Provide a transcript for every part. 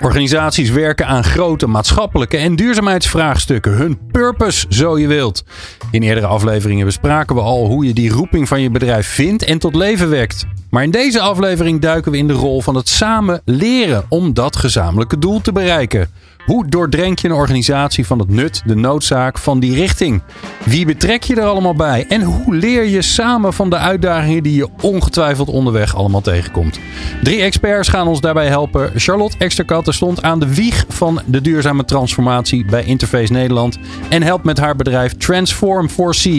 Organisaties werken aan grote maatschappelijke en duurzaamheidsvraagstukken. Hun purpose, zo je wilt. In eerdere afleveringen bespraken we al hoe je die roeping van je bedrijf vindt en tot leven wekt. Maar in deze aflevering duiken we in de rol van het samen leren om dat gezamenlijke doel te bereiken. Hoe doordrenk je een organisatie van het nut, de noodzaak van die richting? Wie betrek je er allemaal bij? En hoe leer je samen van de uitdagingen die je ongetwijfeld onderweg allemaal tegenkomt? Drie experts gaan ons daarbij helpen. Charlotte Exterkatte stond aan de wieg van de duurzame transformatie bij Interface Nederland en helpt met haar bedrijf Transform 4C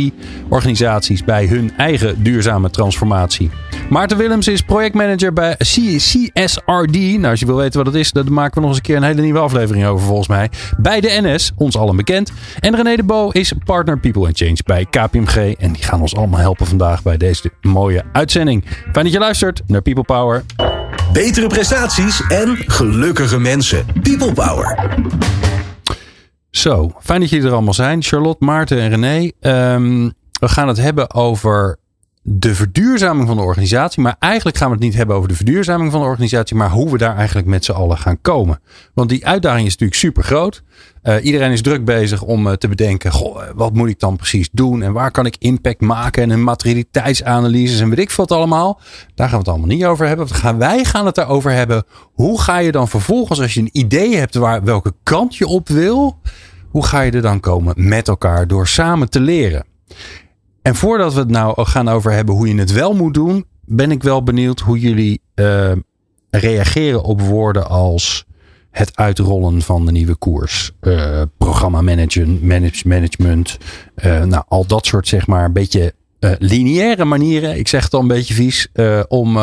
organisaties bij hun eigen duurzame transformatie. Maarten Willems is projectmanager bij CSRD. Nou, als je wil weten wat dat is, dan maken we nog eens een keer een hele nieuwe aflevering over volgens mij. Bij de NS, ons allen bekend. En René de Bo is partner People and Change bij KPMG. En die gaan ons allemaal helpen vandaag bij deze mooie uitzending. Fijn dat je luistert naar People Power. Betere prestaties en gelukkige mensen. People Power. Zo, fijn dat jullie er allemaal zijn. Charlotte, Maarten en René. Um, we gaan het hebben over de verduurzaming van de organisatie. Maar eigenlijk gaan we het niet hebben over de verduurzaming van de organisatie, maar hoe we daar eigenlijk met z'n allen gaan komen. Want die uitdaging is natuurlijk super groot. Uh, iedereen is druk bezig om uh, te bedenken: goh, wat moet ik dan precies doen? En waar kan ik impact maken? En een materialiteitsanalyses en weet ik wat allemaal. Daar gaan we het allemaal niet over hebben. Gaan, wij gaan het daarover hebben. Hoe ga je dan vervolgens, als je een idee hebt waar, welke kant je op wil, hoe ga je er dan komen met elkaar door samen te leren? En voordat we het nou gaan over hebben hoe je het wel moet doen, ben ik wel benieuwd hoe jullie uh, reageren op woorden als het uitrollen van de nieuwe koers, uh, programma management, manage, management, uh, nou al dat soort zeg maar een beetje lineaire manieren. Ik zeg het al een beetje vies om,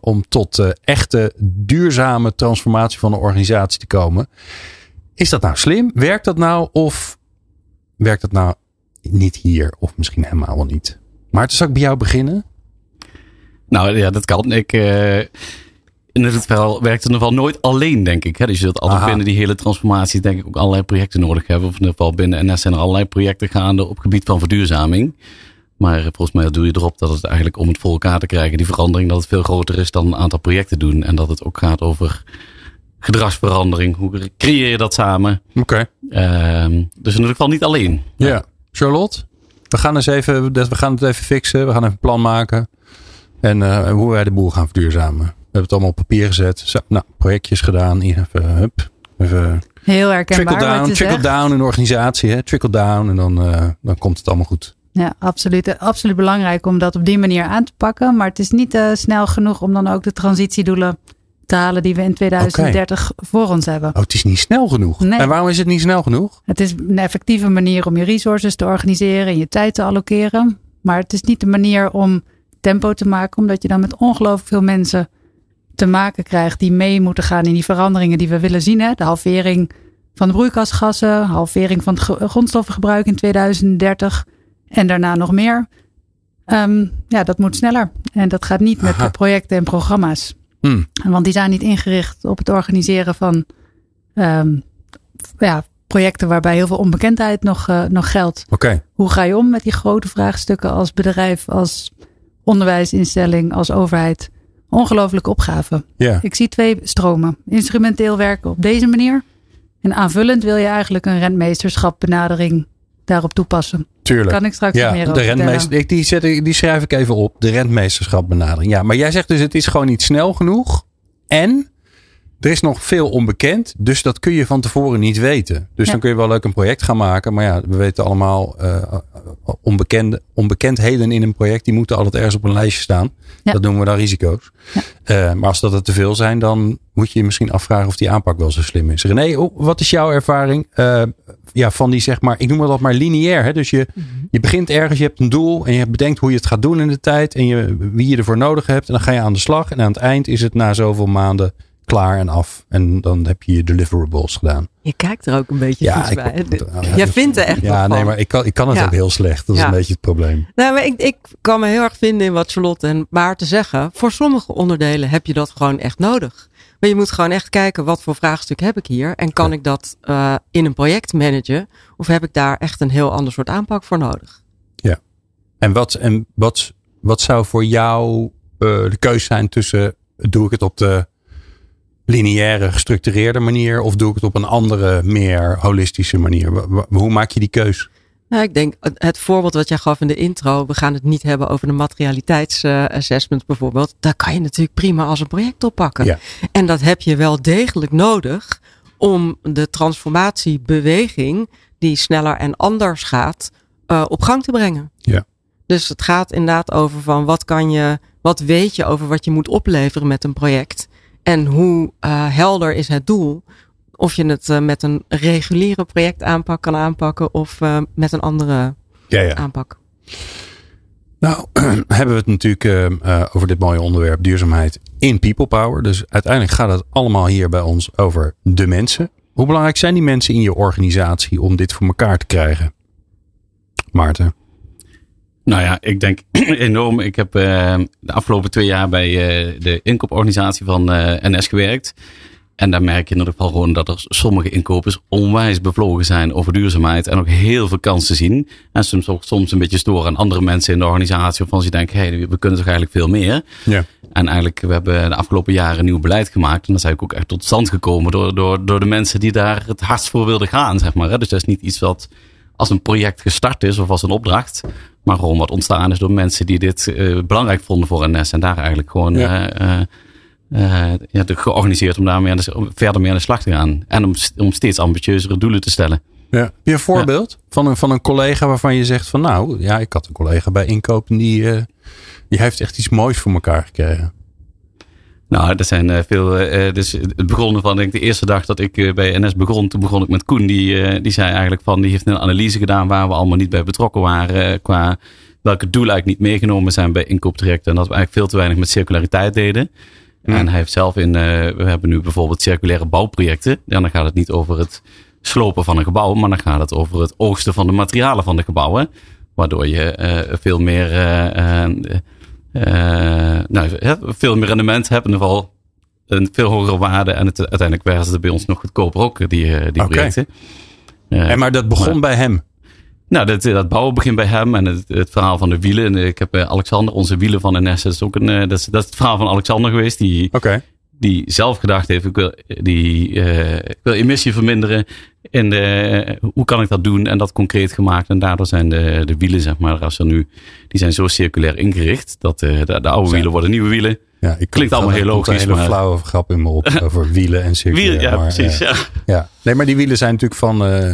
om tot echte duurzame transformatie van een organisatie te komen. Is dat nou slim? Werkt dat nou of werkt dat nou niet hier of misschien helemaal niet. Maarten, zal ik bij jou beginnen? Nou ja, dat kan. Ik, uh, in het geval werkt het in geval nooit alleen, denk ik. Hè? Dus je zult altijd Aha. binnen die hele transformatie denk ik ook allerlei projecten nodig hebben. Of in ieder geval binnen NS zijn er allerlei projecten gaande op gebied van verduurzaming. Maar volgens mij doe je erop dat het eigenlijk om het voor elkaar te krijgen, die verandering, dat het veel groter is dan een aantal projecten doen. En dat het ook gaat over gedragsverandering. Hoe creëer je dat samen? Oké. Okay. Uh, dus in ieder geval niet alleen. Ja. ja. Charlotte, we gaan, eens even, we gaan het even fixen. We gaan even een plan maken. En uh, hoe wij de boel gaan verduurzamen. We hebben het allemaal op papier gezet. Zo, nou, projectjes gedaan. Even, hup, even Heel herkenbaar. Trickle down, trickle down in de organisatie. Hè? Trickle down en dan, uh, dan komt het allemaal goed. Ja, absoluut. Absoluut belangrijk om dat op die manier aan te pakken. Maar het is niet uh, snel genoeg om dan ook de transitiedoelen die we in 2030 okay. voor ons hebben. Oh, het is niet snel genoeg. Nee. En waarom is het niet snel genoeg? Het is een effectieve manier om je resources te organiseren en je tijd te allokeren. Maar het is niet de manier om tempo te maken, omdat je dan met ongelooflijk veel mensen te maken krijgt die mee moeten gaan in die veranderingen die we willen zien. Hè? De halvering van de broeikasgassen, halvering van het grondstoffengebruik in 2030 en daarna nog meer. Um, ja, dat moet sneller. En dat gaat niet met projecten en programma's. Hmm. Want die zijn niet ingericht op het organiseren van um, ja, projecten waarbij heel veel onbekendheid nog, uh, nog geldt. Okay. Hoe ga je om met die grote vraagstukken als bedrijf, als onderwijsinstelling, als overheid? Ongelooflijke opgave. Yeah. Ik zie twee stromen. Instrumenteel werken op deze manier. En aanvullend wil je eigenlijk een rentmeesterschap benadering daarop toepassen. Tuurlijk. Kan ik straks ja, meer de over rentmeester, ik, die, zet, die schrijf ik even op. De rentmeesterschap benadering. Ja, maar jij zegt dus het is gewoon niet snel genoeg. En er is nog veel onbekend. Dus dat kun je van tevoren niet weten. Dus Ja. dan kun je wel leuk een project gaan maken. Maar ja, we weten allemaal eh, onbekende, onbekendheden in een project. Die moeten altijd ergens op een lijstje staan. Ja. Dat noemen we dan risico's. Eh, maar als dat er te veel zijn, dan moet je je misschien afvragen of die aanpak wel zo slim is. René, wat is jouw ervaring eh, ja, van die zeg maar, ik noem het dat maar lineair. Hè? Dus je, je begint ergens, je hebt een doel en je bedenkt hoe je het gaat doen in de tijd en je, wie je ervoor nodig hebt. En dan ga je aan de slag en aan het eind is het na zoveel maanden klaar en af. En dan heb je je deliverables gedaan. Je kijkt er ook een beetje Ja, ik- bij. ja, Jij vindt er echt Ja, nee, van. maar ik kan, ik kan het Ja. ook heel slecht. Dat is Ja. een beetje het probleem. Nou, maar ik, ik kan me heel erg vinden in wat Charlotte en Maarten zeggen. Voor sommige onderdelen heb je dat gewoon echt nodig. Maar je moet gewoon echt kijken, wat voor vraagstuk heb ik hier? En kan Ja. ik dat eh, in een project managen? Of heb ik daar echt een heel ander soort aanpak voor nodig? En wat, en wat, wat zou voor jou eh, de keuze zijn tussen doe ik het op de lineaire, gestructureerde manier of doe ik het op een andere, meer holistische manier? Hoe maak je die keus? Nou, ik denk het- voorbeeld wat jij gaf in de intro. We gaan het niet hebben over de materialiteitsassessment bijvoorbeeld. Daar kan je natuurlijk prima als een project oppakken. Ja. En dat heb je wel degelijk nodig om de transformatiebeweging die sneller en anders gaat eh, op gang te brengen. Ja. Dus het gaat inderdaad over van wat kan je, wat weet je over wat je moet opleveren met een project en hoe eh, helder is het doel. Of je het eh, met een reguliere projectaanpak kan aanpakken of eh, met een andere Ja, ja. aanpak. Nou, hebben we het natuurlijk eh, over dit mooie onderwerp duurzaamheid in people power. Dus uiteindelijk gaat het allemaal hier bij ons over de mensen. Hoe belangrijk zijn die mensen in je organisatie om dit voor elkaar te krijgen? Maarten. Nou ja, ik denk enorm. Ik heb eh, de afgelopen twee jaar bij eh, de inkooporganisatie van eh, NS gewerkt. En daar merk je in ieder geval gewoon dat er sommige inkopers onwijs bevlogen zijn over duurzaamheid. En ook heel veel kansen zien. En soms ook soms een beetje storen aan andere mensen in de organisatie. Waarvan ze denken, hé, hey, we kunnen toch eigenlijk veel meer. Ja. En eigenlijk, we hebben de afgelopen jaren nieuw beleid gemaakt. En dat is eigenlijk ook echt tot stand gekomen door, door, door de mensen die daar het hardst voor wilden gaan, zeg maar. hè. Dus dat is niet iets wat als een project gestart is of als een opdracht. Maar gewoon wat ontstaan is door mensen die dit eh, belangrijk vonden voor NS. En daar eigenlijk gewoon Ja. eh, eh, eh, ja, de- georganiseerd om daarmee aan de, om verder mee aan de slag te gaan. En om, om steeds ambitieuzere doelen te stellen. Ja. Heb je een voorbeeld van, een, van een collega waarvan je zegt van nou, ja, ik had een collega bij inkoop en die, eh, die heeft echt iets moois voor elkaar gekregen. Nou, er zijn eh, veel. dus het begon van, denk ik, de eerste dag dat ik bij NS begon. Toen begon ik met Koen. Die, die zei eigenlijk van, die heeft een analyse gedaan waar we allemaal niet bij betrokken waren. qua welke doelen eigenlijk niet meegenomen zijn bij inkooptrajecten. En dat we eigenlijk veel te weinig met circulariteit deden. Ja. En hij heeft zelf in, eh, we hebben nu bijvoorbeeld circulaire bouwprojecten. En dan gaat het niet over het slopen van een gebouw, maar dan gaat het over het oogsten van de materialen van de gebouwen. Waardoor je eh, veel meer, eh, nou, veel meer rendement hebt. In ieder geval een veel hogere waarde. En het, uiteindelijk werden ze bij ons nog goedkoper ook, die, die projecten. Eh, En maar dat begon bij hem. Nou, dat, dat bouwen begint bij hem en het, het verhaal van de wielen. En Ik heb eh, Alexander, onze wielen van NS, dat is ook een, eh, dat is, dat is het verhaal van Alexander geweest. Die, die zelf gedacht heeft, ik wil, die, eh, ik wil emissie verminderen. En de, hoe kan ik dat doen? En dat concreet gemaakt. En daardoor zijn de, de wielen, zeg maar, als er nu, die zijn zo circulair ingericht. Dat eh, de, de oude wielen worden nieuwe wielen. Ja, ik Klinkt allemaal heel er logisch, Een hele maar- flauwe grap in me op over wielen en circulair. Wielen, ja, maar, precies. eh, Ja. Ja, nee, maar die wielen zijn natuurlijk van, eh,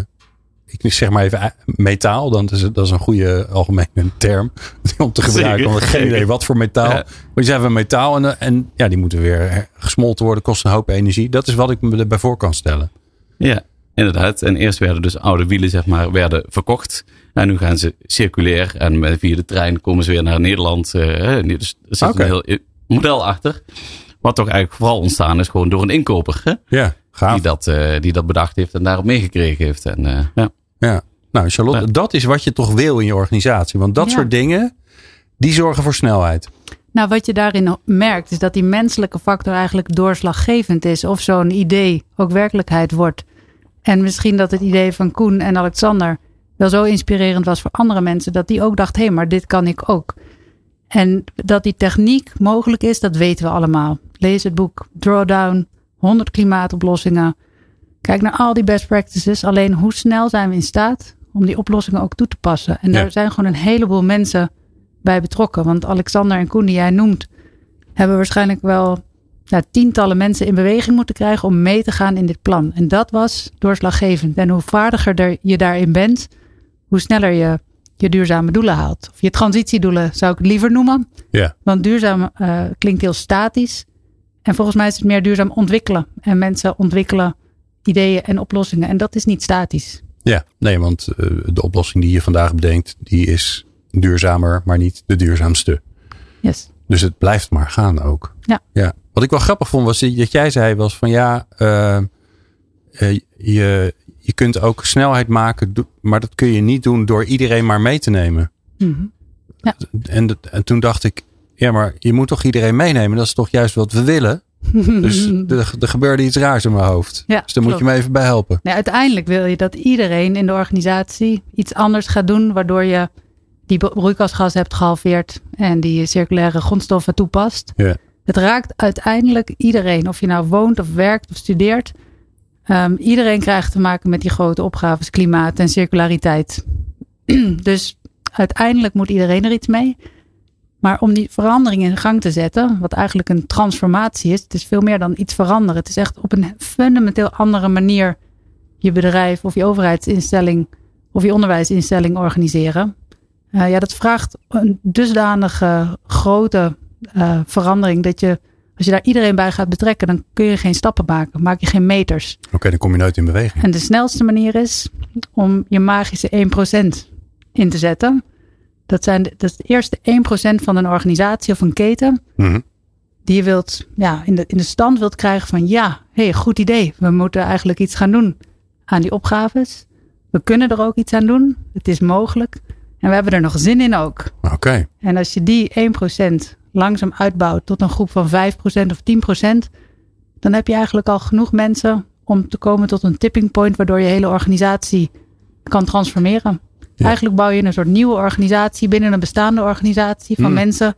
ik zeg maar even eh, metaal. Dan is dat is een goede algemene term om te gebruiken. Want geen idee wat voor metaal. Maar die zijn van metaal en, eh, en ja, die moeten weer her- gesmolten worden. Kost een hoop energie. Dat is wat ik me erbij voor kan stellen. Ja, inderdaad. En eerst werden dus oude wielen, zeg maar, werden verkocht. En nu gaan ze circulair. En met- via de trein komen ze weer naar Nederland. eh, dus er zit een heel model achter. Wat toch eigenlijk vooral ontstaan is gewoon door een inkoper. Hè? Ja, gaaf. Die, dat, eh, die dat bedacht heeft en daarop meegekregen heeft. En, eh, ja. Ja. Nou, Charlotte, Ja. dat is wat je toch wil in je organisatie. Want dat Ja. soort dingen, die zorgen voor snelheid. Nou, wat je daarin merkt, is dat die menselijke factor eigenlijk doorslaggevend is. Of zo'n idee ook werkelijkheid wordt. En misschien dat het idee van Koen en Alexander wel zo inspirerend was voor andere mensen. Dat die ook dacht, hé, hey, maar dit kan ik ook. En dat die techniek mogelijk is, dat weten we allemaal. Lees het boek Drawdown, 100 klimaatoplossingen. Kijk naar al die best practices. Alleen hoe snel zijn we in staat om die oplossingen ook toe te passen? En Ja. daar zijn gewoon een heleboel mensen bij betrokken. Want Alexander en Koen, die jij noemt, hebben waarschijnlijk wel nou, tientallen mensen in beweging moeten krijgen om mee te gaan in dit plan. En dat was doorslaggevend. En hoe vaardiger er je daarin bent, hoe sneller je je duurzame doelen haalt. Of je transitiedoelen zou ik het liever noemen. Ja. Want duurzaam eh, klinkt heel statisch. En volgens mij is het meer duurzaam ontwikkelen. En mensen ontwikkelen ideeën en oplossingen. En dat is niet statisch. Ja, nee, want eh, de oplossing die je vandaag bedenkt, die is duurzamer, maar niet de duurzaamste. Yes. Dus het blijft maar gaan ook. Ja. ja. Wat ik wel grappig vond was dat jij zei was van ja, eh, eh, je, je kunt ook snelheid maken, maar dat kun je niet doen door iedereen maar mee te nemen. Mhm. Ja. En, en toen dacht ik, ja, maar je moet toch iedereen meenemen? Dat is toch juist wat we willen? Dus er, er gebeurde iets raars in mijn hoofd. Ja, dus daar moet je me even bij helpen. Nee, uiteindelijk wil je dat iedereen in de organisatie iets anders gaat doen, waardoor je die broeikasgas hebt gehalveerd en die circulaire grondstoffen toepast. Ja. Het raakt uiteindelijk iedereen, of je nou woont of werkt of studeert. Ehm, iedereen krijgt te maken met die grote opgaves, klimaat en circulariteit. dus uiteindelijk moet iedereen er iets mee. Maar om die verandering in gang te zetten, wat eigenlijk een transformatie is, het is veel meer dan iets veranderen. Het is echt op een fundamenteel andere manier je bedrijf of je overheidsinstelling of je onderwijsinstelling organiseren. Uh, ja, dat vraagt een dusdanige grote uh, verandering dat je, als je daar iedereen bij gaat betrekken, dan kun je geen stappen maken, maak je geen meters. Oké, okay, dan kom je nooit in beweging. En de snelste manier is om je magische 1% in te zetten. Dat, zijn de, dat is de eerste 1% van een organisatie of een keten. Mm -hmm. Die je wilt, ja, in, de, in de stand wilt krijgen van ja, hey, goed idee. We moeten eigenlijk iets gaan doen aan die opgaves. We kunnen er ook iets aan doen. Het is mogelijk. En we hebben er nog zin in ook. Oké. Okay. En als je die 1% langzaam uitbouwt tot een groep van 5% of 10%, dan heb je eigenlijk al genoeg mensen om te komen tot een tipping point waardoor je hele organisatie kan transformeren. Ja. Eigenlijk bouw je een soort nieuwe organisatie binnen een bestaande organisatie van Mm. mensen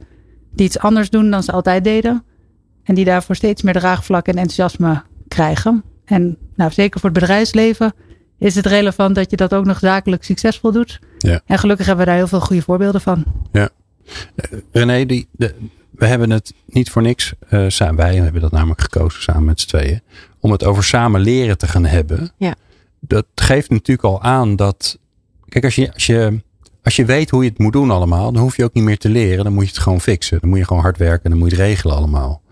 die iets anders doen dan ze altijd deden. En die daarvoor steeds meer draagvlak en enthousiasme krijgen. En nou, zeker voor het bedrijfsleven is het relevant dat je dat ook nog zakelijk succesvol doet. Ja. En gelukkig hebben we daar heel veel goede voorbeelden van. Ja. Uh, René, die, de, we hebben het niet voor niks, uh, samen, wij hebben dat namelijk gekozen samen met z'n tweeën, om het over samen leren te gaan hebben. Ja. Dat geeft natuurlijk al aan dat, kijk, als je, als je, als je weet hoe je het moet doen allemaal, dan hoef je ook niet meer te leren. Dan moet je het gewoon fixen. Dan moet je gewoon hard werken en dan moet je het regelen allemaal.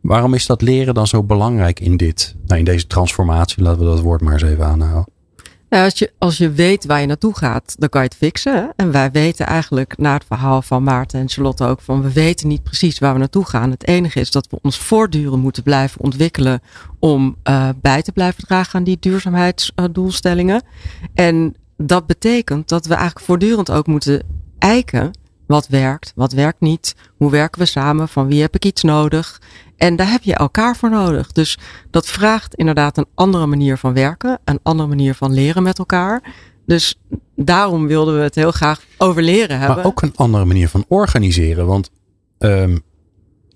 Waarom is dat leren dan zo belangrijk in dit, nou in deze transformatie, laten we dat woord maar eens even aanhouden. Nou, als, je, als je weet waar je naartoe gaat, dan kan je het fixen. En wij weten eigenlijk, na het verhaal van Maarten en Charlotte ook, van we weten niet precies waar we naartoe gaan. Het enige is dat we ons voortdurend moeten blijven ontwikkelen om uh, bij te blijven dragen aan die duurzaamheidsdoelstellingen. En dat betekent dat we eigenlijk voortdurend ook moeten eiken wat werkt, wat werkt niet, hoe werken we samen, van wie heb ik iets nodig. En daar heb je elkaar voor nodig. Dus dat vraagt inderdaad een andere manier van werken, een andere manier van leren met elkaar. Dus daarom wilden we het heel graag over leren hebben. Maar ook een andere manier van organiseren. Want um,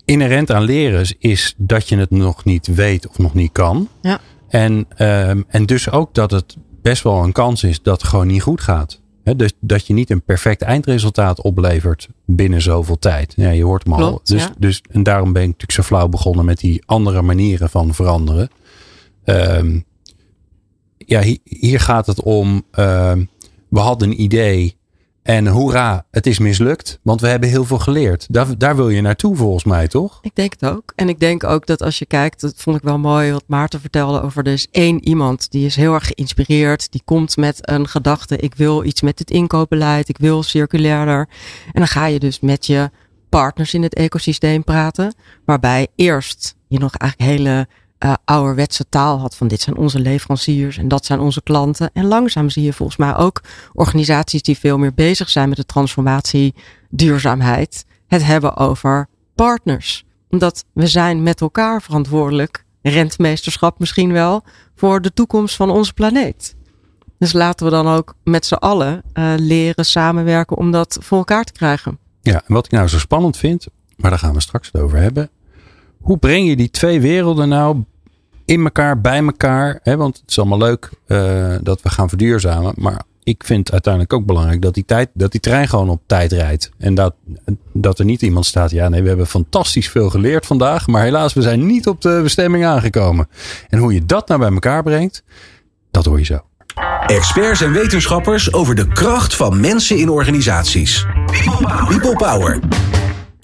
inherent aan leren is dat je het nog niet weet of nog niet kan. Ja. En, um, en dus ook dat het best wel een kans is dat het gewoon niet goed gaat. He, dus dat je niet een perfect eindresultaat oplevert binnen zoveel tijd. Ja, je hoort hem al. Klopt, Dus, ja. dus, en daarom ben ik natuurlijk zo flauw begonnen met die andere manieren van veranderen. Um, ja, hier, hier, gaat het om. Um, we hadden een idee. En hoera, het is mislukt. Want we hebben heel veel geleerd. Daar, daar wil je naartoe volgens mij, toch? Ik denk het ook. En ik denk ook dat als je kijkt, dat vond ik wel mooi wat Maarten vertelde over. Er is één iemand die is heel erg geïnspireerd. Die komt met een gedachte. Ik wil iets met het inkoopbeleid. Ik wil circulairder. En dan ga je dus met je partners in het ecosysteem praten. Waarbij eerst je nog eigenlijk hele uh, ouderwetse taal had van dit zijn onze leveranciers en dat zijn onze klanten. En langzaam zie je volgens mij ook organisaties die veel meer bezig zijn met de transformatie, duurzaamheid, het hebben over partners. Omdat we zijn met elkaar verantwoordelijk, rentmeesterschap misschien wel, voor de toekomst van onze planeet. Dus laten we dan ook met z'n allen uh, leren samenwerken om dat voor elkaar te krijgen. Ja, en wat ik nou zo spannend vind, maar daar gaan we straks het over hebben. Hoe breng je die twee werelden nou in elkaar, bij elkaar? Hè? Want het is allemaal leuk uh, dat we gaan verduurzamen. Maar ik vind uiteindelijk ook belangrijk dat die, tijd, dat die trein gewoon op tijd rijdt. En dat, dat er niet iemand staat. Ja, nee, we hebben fantastisch veel geleerd vandaag. Maar helaas, we zijn niet op de bestemming aangekomen. En hoe je dat nou bij elkaar brengt, dat hoor je zo. Experts en wetenschappers over de kracht van mensen in organisaties. People Power.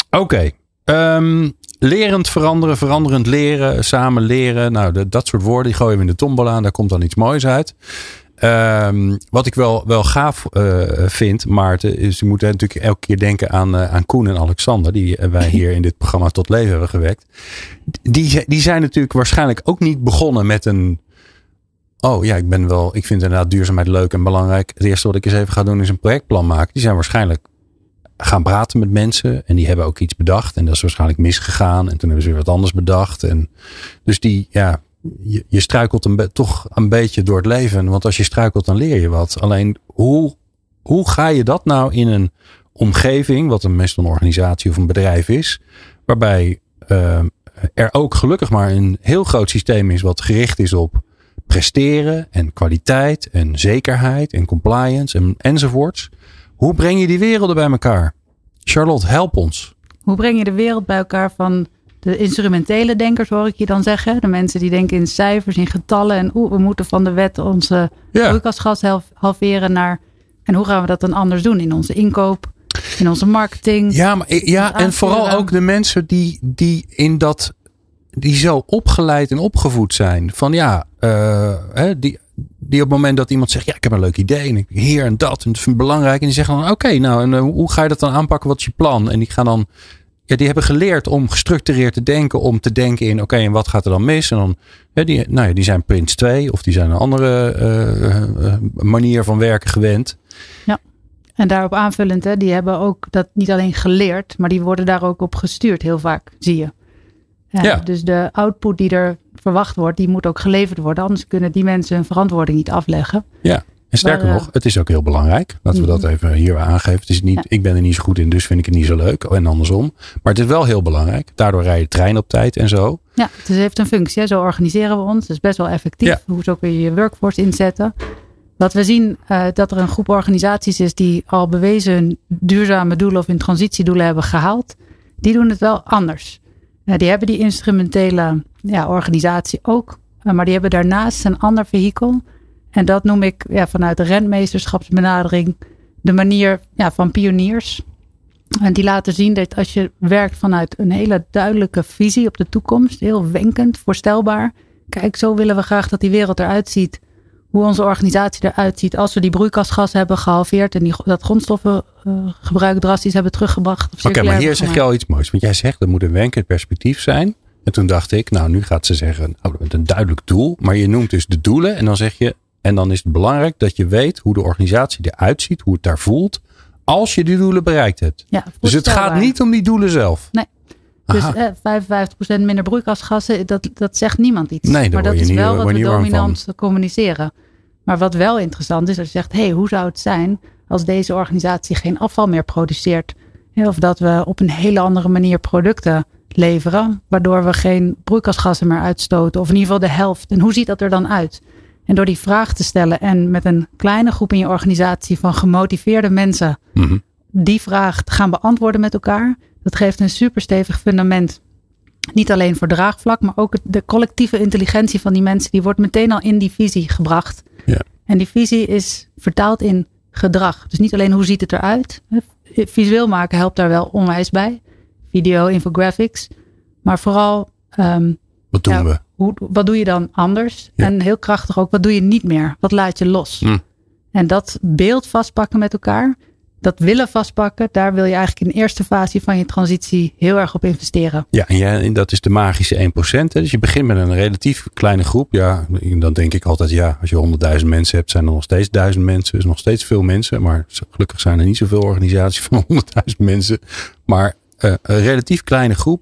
Oké. Okay. Um, lerend veranderen, veranderend leren, samen leren. Nou, dat soort woorden die gooien we in de tombola aan. Daar komt dan iets moois uit. Um, wat ik wel, wel gaaf uh, vind, Maarten, is je moet natuurlijk elke keer denken aan, uh, aan Koen en Alexander, die wij hier in dit programma tot leven hebben gewekt. Die, die zijn natuurlijk waarschijnlijk ook niet begonnen met een oh ja, ik ben wel, ik vind inderdaad duurzaamheid leuk en belangrijk. Het eerste wat ik eens even ga doen is een projectplan maken. Die zijn waarschijnlijk gaan praten met mensen en die hebben ook iets bedacht en dat is waarschijnlijk misgegaan en toen hebben ze weer wat anders bedacht. En dus die, ja, je, je struikelt een toch een beetje door het leven. Want als je struikelt, dan leer je wat. Alleen hoe, hoe ga je dat nou in een omgeving, wat een meestal een organisatie of een bedrijf is, waarbij uh, er ook gelukkig maar een heel groot systeem is wat gericht is op presteren en kwaliteit en zekerheid en compliance en, enzovoorts. Hoe breng je die werelden bij elkaar? Charlotte, help ons. Hoe breng je de wereld bij elkaar van de instrumentele denkers, hoor ik je dan zeggen? De mensen die denken in cijfers, in getallen en oeh, we moeten van de wet onze ja. broeikasgas halveren naar. En hoe gaan we dat dan anders doen in onze inkoop, in onze marketing? Ja, maar, ja en vooral ook de mensen die, die in dat die zo opgeleid en opgevoed zijn. Van ja, uh, die, die op het moment dat iemand zegt, ja, ik heb een leuk idee en ik hier en dat en dat vind ik belangrijk. En die zeggen dan, oké, nou, en uh, hoe ga je dat dan aanpakken? Wat is je plan? En die gaan dan, ja, die hebben geleerd om gestructureerd te denken, om te denken in, oké, en wat gaat er dan mis? En dan, ja, die, nou ja, die zijn Prins 2 of die zijn een andere uh, manier van werken gewend. Ja. En daarop aanvullend, hè, die hebben ook dat niet alleen geleerd, maar die worden daar ook op gestuurd heel vaak, zie je. Ja. Dus de output die er verwacht wordt, die moet ook geleverd worden. Anders kunnen die mensen hun verantwoording niet afleggen. Ja, en sterker nog, het is ook heel belangrijk. Laten we dat mhm. even hier aangeven. Het is niet, Ik ben er niet zo goed in, dus vind ik het niet zo leuk. En andersom. Maar het is wel heel belangrijk. Daardoor rij je trein op tijd en zo. Ja, het heeft een functie. Hè? Zo organiseren we ons. Het is best wel effectief. Ja. Hoe ook weer je workforce inzetten. Wat we zien, uh, dat er een groep organisaties is die al bewezen duurzame doelen of hun transitiedoelen hebben gehaald. Die doen het wel anders. Die hebben die instrumentele ja, organisatie ook. Eh, maar die hebben daarnaast een ander vehikel. En dat noem ik ja, vanuit de rentmeesterschapsbenadering de manier ja, van pioniers. En die laten zien dat als je werkt vanuit een hele duidelijke visie op de toekomst, heel wenkend, voorstelbaar. Kijk, zo willen we graag dat die wereld eruit ziet. Hoe onze organisatie eruit ziet als we die broeikasgas hebben gehalveerd en die, dat grondstoffengebruik drastisch hebben teruggebracht. Oké, maar hier zeg je al iets moois. Want jij zegt dat moet een wenkend perspectief zijn. En toen dacht ik, nou nu gaat ze zeggen, nou, met een duidelijk doel. Maar je noemt dus de doelen en dan zeg je, en dan is het belangrijk dat je weet hoe de organisatie eruit ziet, hoe het daar voelt, als je die doelen bereikt hebt. Ja, dus het gaat niet om die doelen zelf. Nee. Dus eh, 55% minder broeikasgassen, dat, dat zegt niemand iets. Nee, maar dat is niet, wel wat we dominant communiceren. Maar wat wel interessant is, als je zegt, hé, hey, hoe zou het zijn als deze organisatie geen afval meer produceert? Of dat we op een hele andere manier producten leveren, waardoor we geen broeikasgassen meer uitstoten, of in ieder geval de helft. En hoe ziet dat er dan uit? En door die vraag te stellen en met een kleine groep in je organisatie van gemotiveerde mensen mhm. die vraag te gaan beantwoorden met elkaar, dat geeft een superstevig fundament. Niet alleen voor draagvlak, maar ook de collectieve intelligentie van die mensen, die wordt meteen al in die visie gebracht. Ja. En die visie is vertaald in gedrag. Dus niet alleen hoe ziet het eruit. Visueel maken helpt daar wel onwijs bij video, infographics. Maar vooral. Um, wat doen we? Hoe, wat doe je dan anders? En heel krachtig ook, wat doe je niet meer? Wat laat je los? Hm. En dat beeld vastpakken met elkaar, dat willen vastpakken, daar wil je eigenlijk in de eerste fase van je transitie heel erg op investeren. Ja, en jij, dat is de magische 1%. Dus je begint met een relatief kleine groep. Ja, dan denk ik altijd, ja, als je 100.000 mensen hebt, zijn er nog steeds duizend mensen. Dus nog steeds veel mensen. Maar gelukkig zijn er niet zoveel organisaties van 100.000 mensen. Maar een relatief kleine groep.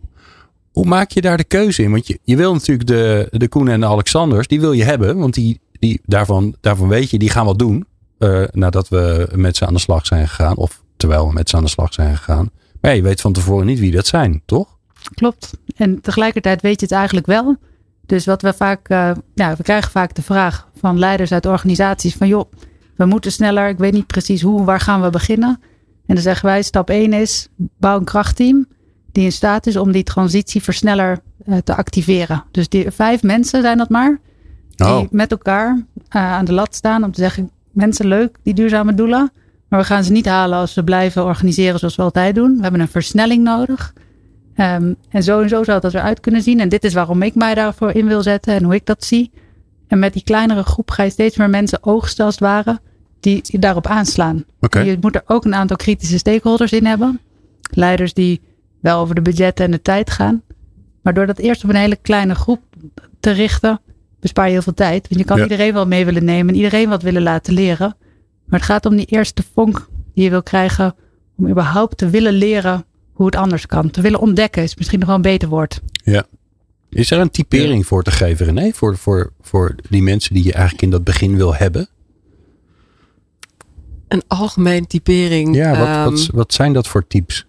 Hoe maak je daar de keuze in? Want je, je wil natuurlijk de, de Koen en de Alexanders, die wil je hebben. Want die, die, daarvan, daarvan weet je, die gaan wat doen. Uh, nadat we met ze aan de slag zijn gegaan. Of terwijl we met ze aan de slag zijn gegaan. Maar je weet van tevoren niet wie dat zijn, toch? Klopt. En tegelijkertijd weet je het eigenlijk wel. Dus wat we vaak, uh, nou, we krijgen vaak de vraag van leiders uit organisaties van joh, we moeten sneller. Ik weet niet precies hoe, waar gaan we beginnen? En dan zeggen wij, stap 1 is, bouw een krachtteam die in staat is om die transitie versneller uh, te activeren. Dus die vijf mensen zijn dat maar, die oh. met elkaar uh, aan de lat staan om te zeggen, mensen leuk, die duurzame doelen. Maar we gaan ze niet halen als we blijven organiseren zoals we altijd doen. We hebben een versnelling nodig. Um, en zo en zo zou dat eruit kunnen zien. En dit is waarom ik mij daarvoor in wil zetten en hoe ik dat zie. En met die kleinere groep ga je steeds meer mensen oogsten als het ware die daarop aanslaan. Je moet er ook een aantal kritische stakeholders in hebben. Leiders die wel over de budgetten en de tijd gaan. Maar door dat eerst op een hele kleine groep te richten, bespaar je heel veel tijd. Want je kan Ja. iedereen wel mee willen nemen en iedereen wat willen laten leren. Maar het gaat om die eerste vonk die je wil krijgen om überhaupt te willen leren hoe het anders kan. Te willen ontdekken is misschien nog wel een beter woord. Is er een typering voor te geven, René? Voor, voor, voor die mensen die je eigenlijk in dat begin wil hebben? Een algemeen typering. Ja, wat, ehm, wat, wat zijn dat voor types?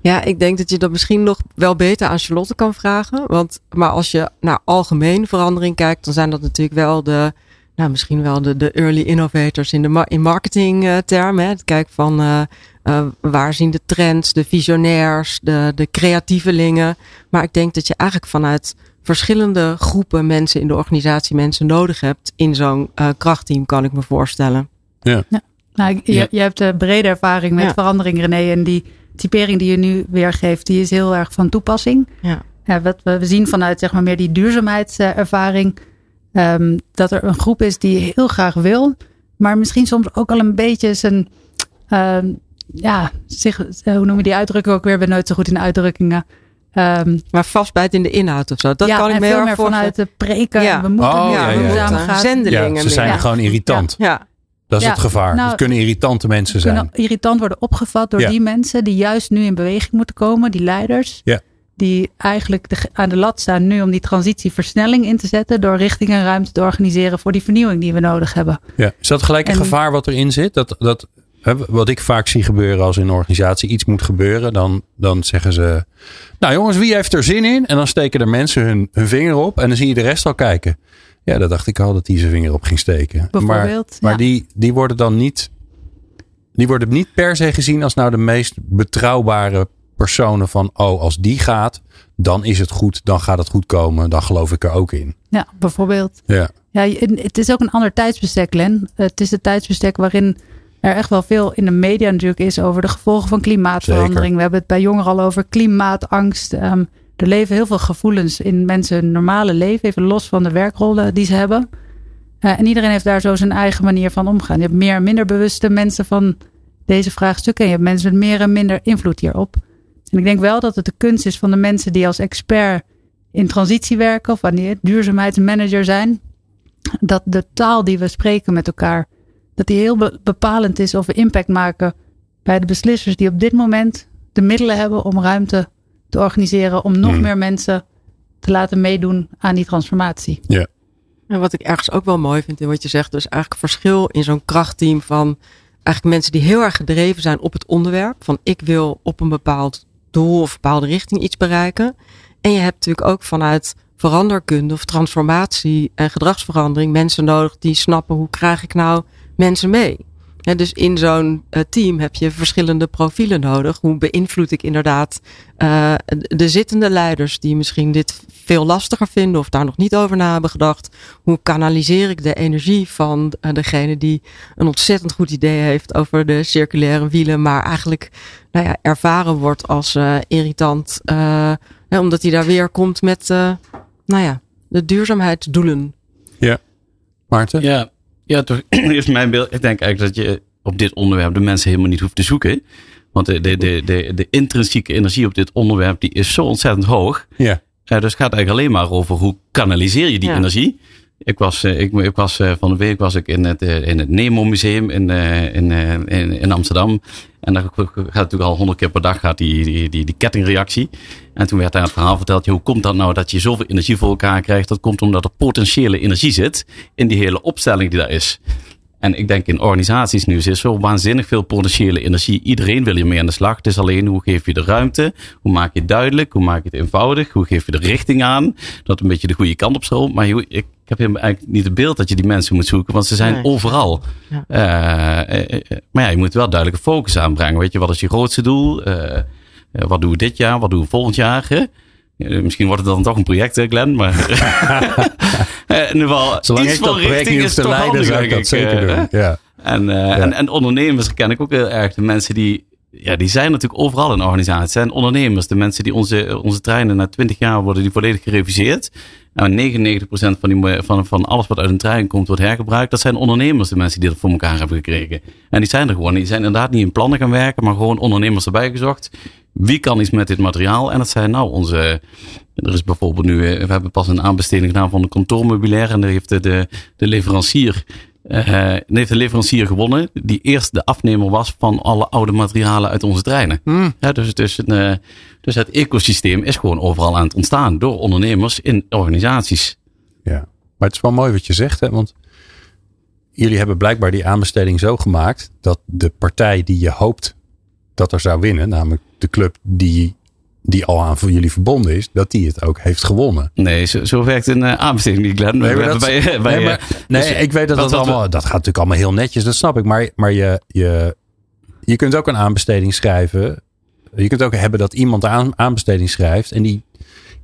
Ja, ik denk dat je dat misschien nog wel beter aan Charlotte kan vragen. Want, maar als je naar algemeen verandering kijkt, dan zijn dat natuurlijk wel de, nou misschien wel de, de early innovators in de in marketing eh, termen. Het kijken van eh, eh, waar zien de trends, de visionairs, de, de creatievelingen. Maar ik denk dat je eigenlijk vanuit verschillende groepen mensen in de organisatie mensen nodig hebt in zo'n eh, krachtteam, kan ik me voorstellen. Nou, je, Ja. je hebt een brede ervaring met Ja. verandering, René. En die typering die je nu weergeeft, die is heel erg van toepassing. Ja. Ja, wat we we zien vanuit zeg maar, meer die duurzaamheidservaring. ehm, dat er een groep is die heel graag wil. Maar misschien soms ook al een beetje zijn... ehm, ja, zich, hoe noem je die uitdrukking ook weer? Ik ben nooit zo goed in uitdrukkingen. Ehm, Maar vastbijt in de inhoud of zo. Dat ja, kan ik en me heel veel erg meer vanuit de preken. Ja. We moeten Oh, meer ja, ja, ja. duurzaam Ja, gaan. zendelingen Ja, ze zijn Ja. gewoon irritant. Ja, Dat is Ja, het gevaar. nou, het kunnen irritante mensen kunnen zijn. irritant worden opgevat door Ja. die mensen die juist nu in beweging moeten komen, die leiders. Ja. Die eigenlijk de, aan de lat staan nu om die transitieversnelling in te zetten door richting en ruimte te organiseren voor die vernieuwing die we nodig hebben. Ja. Is dat gelijk een En- gevaar wat erin zit? Dat, dat, hè, wat ik vaak zie gebeuren als in een organisatie iets moet gebeuren, dan, dan zeggen ze: Nou jongens, wie heeft er zin in? En dan steken er mensen hun, hun vinger op en dan zie je de rest al kijken. Ja, dat dacht ik al dat die zijn vinger op ging steken. Maar, Bijvoorbeeld, maar ja. die, die worden dan niet. Die worden niet per se gezien als nou de meest betrouwbare personen van oh, als die gaat, dan is het goed, dan gaat het goed komen, dan geloof ik er ook in. Ja, bijvoorbeeld. Ja, Ja, het is ook een ander tijdsbestek, Len. Het is het tijdsbestek waarin er echt wel veel in de media natuurlijk is over de gevolgen van klimaatverandering. Zeker. We hebben het bij jongeren al over klimaatangst. Ehm, er leven heel veel gevoelens in mensen hun normale leven, even los van de werkrollen die ze hebben. Eh, en iedereen heeft daar zo zijn eigen manier van omgaan. Je hebt meer en minder bewuste mensen van deze vraagstukken. En je hebt mensen met meer en minder invloed hierop. En ik denk wel dat het de kunst is van de mensen die als expert in transitie werken of wanneer duurzaamheidsmanager zijn, dat de taal die we spreken met elkaar, dat die heel be- bepalend is of we impact maken bij de beslissers die op dit moment de middelen hebben om ruimte te organiseren om nog Hmm. meer mensen te laten meedoen aan die transformatie. En wat ik ergens ook wel mooi vind in wat je zegt, dus eigenlijk verschil in zo'n krachtteam van eigenlijk mensen die heel erg gedreven zijn op het onderwerp. Van ik wil op een bepaald doel of bepaalde richting iets bereiken. En je hebt natuurlijk ook vanuit veranderkunde of transformatie en gedragsverandering mensen nodig die snappen hoe krijg ik nou mensen mee. Hè, dus in zo'n eh, team heb je verschillende profielen nodig. Hoe beïnvloed ik inderdaad eh, de zittende leiders die misschien dit veel lastiger vinden of daar nog niet over na hebben gedacht. Hoe kanaliseer ik de energie van eh, degene die een ontzettend goed idee heeft over de circulaire wielen, maar eigenlijk nou ja, ervaren wordt als eh, irritant, eh, hè, omdat hij daar weer komt met eh, nou ja, de duurzaamheidsdoelen. Maarten? Ja, ja toch is mijn beeld. Ik denk eigenlijk dat je op dit onderwerp de mensen helemaal niet hoeft te zoeken. Want de, de, de, de, de intrinsieke energie op dit onderwerp die is zo ontzettend hoog. Ja. Dus het gaat eigenlijk alleen maar over hoe kanaliseer je die Ja. energie. Ik was, eh, ik, ik was eh, van de week was ik in het, eh, in het Nemo Museum in, in, in, in Amsterdam. En daar gaat natuurlijk al honderd keer per dag gaat die, die, die, die kettingreactie. En toen werd daar het verhaal verteld. Hoe komt dat nou dat je zoveel energie voor elkaar krijgt? Dat komt omdat er potentiële energie zit in die hele opstelling die daar is. En ik denk in organisaties nu is zo waanzinnig veel potentiële energie. Iedereen wil hiermee aan de slag. Het is alleen hoe geef je de ruimte? Hoe maak je het duidelijk? Hoe maak je het eenvoudig? Hoe geef je de richting aan? Dat een beetje de goede kant op stroomt. Maar je- ik, ik heb eigenlijk niet het beeld dat je die mensen moet zoeken. Want ze zijn Nee. overal. Ja. Eh, eh, eh, maar ja, je moet wel duidelijke focus aanbrengen. Weet je, wat is je grootste doel? Wat doen we dit jaar? Wat doen we volgend jaar? Hè? Misschien wordt het dan toch een project, hè, Glenn. Maar Eh, in ieder geval, Zolang iets van richting is te leiden, zou ik dat zeker eh, doen. Ja. En, eh, en, en ondernemers ken ik ook heel erg. De mensen die, ja, die zijn natuurlijk overal in organisaties. Het zijn ondernemers. De mensen die onze, onze treinen na 20 jaar worden die volledig gereviseerd. En 99% van, die, van, van alles wat uit een trein komt wordt hergebruikt. Dat zijn ondernemers, de mensen die dat voor elkaar hebben gekregen. En die zijn er gewoon. Die zijn inderdaad niet in plannen gaan werken, maar gewoon ondernemers erbij gezocht. Wie kan iets met dit materiaal? En dat zijn nou onze Er is bijvoorbeeld nu, we hebben pas een aanbesteding gedaan van een kantoormeubilair. En daar heeft de, de, de leverancier uh, heeft de leverancier gewonnen die eerst de afnemer was van alle oude materialen uit onze treinen. Hmm. Ja, dus, dus, uh, dus het ecosysteem is gewoon overal aan het ontstaan door ondernemers in organisaties. Ja, maar het is wel mooi wat je zegt, hè? want jullie hebben blijkbaar die aanbesteding zo gemaakt dat de partij die je hoopt dat er zou winnen, namelijk de club die die al aan voor jullie verbonden is, dat die het ook heeft gewonnen. Nee, zo, zo werkt een uh, aanbesteding niet, Glenn. Nee, dat, bij, bij, nee, maar, nee dus, ik weet dat dat, allemaal, we, dat gaat natuurlijk allemaal heel netjes, dat snap ik. Maar, maar je, je, je kunt ook een aanbesteding schrijven. Je kunt ook hebben dat iemand aan, aanbesteding schrijft en die,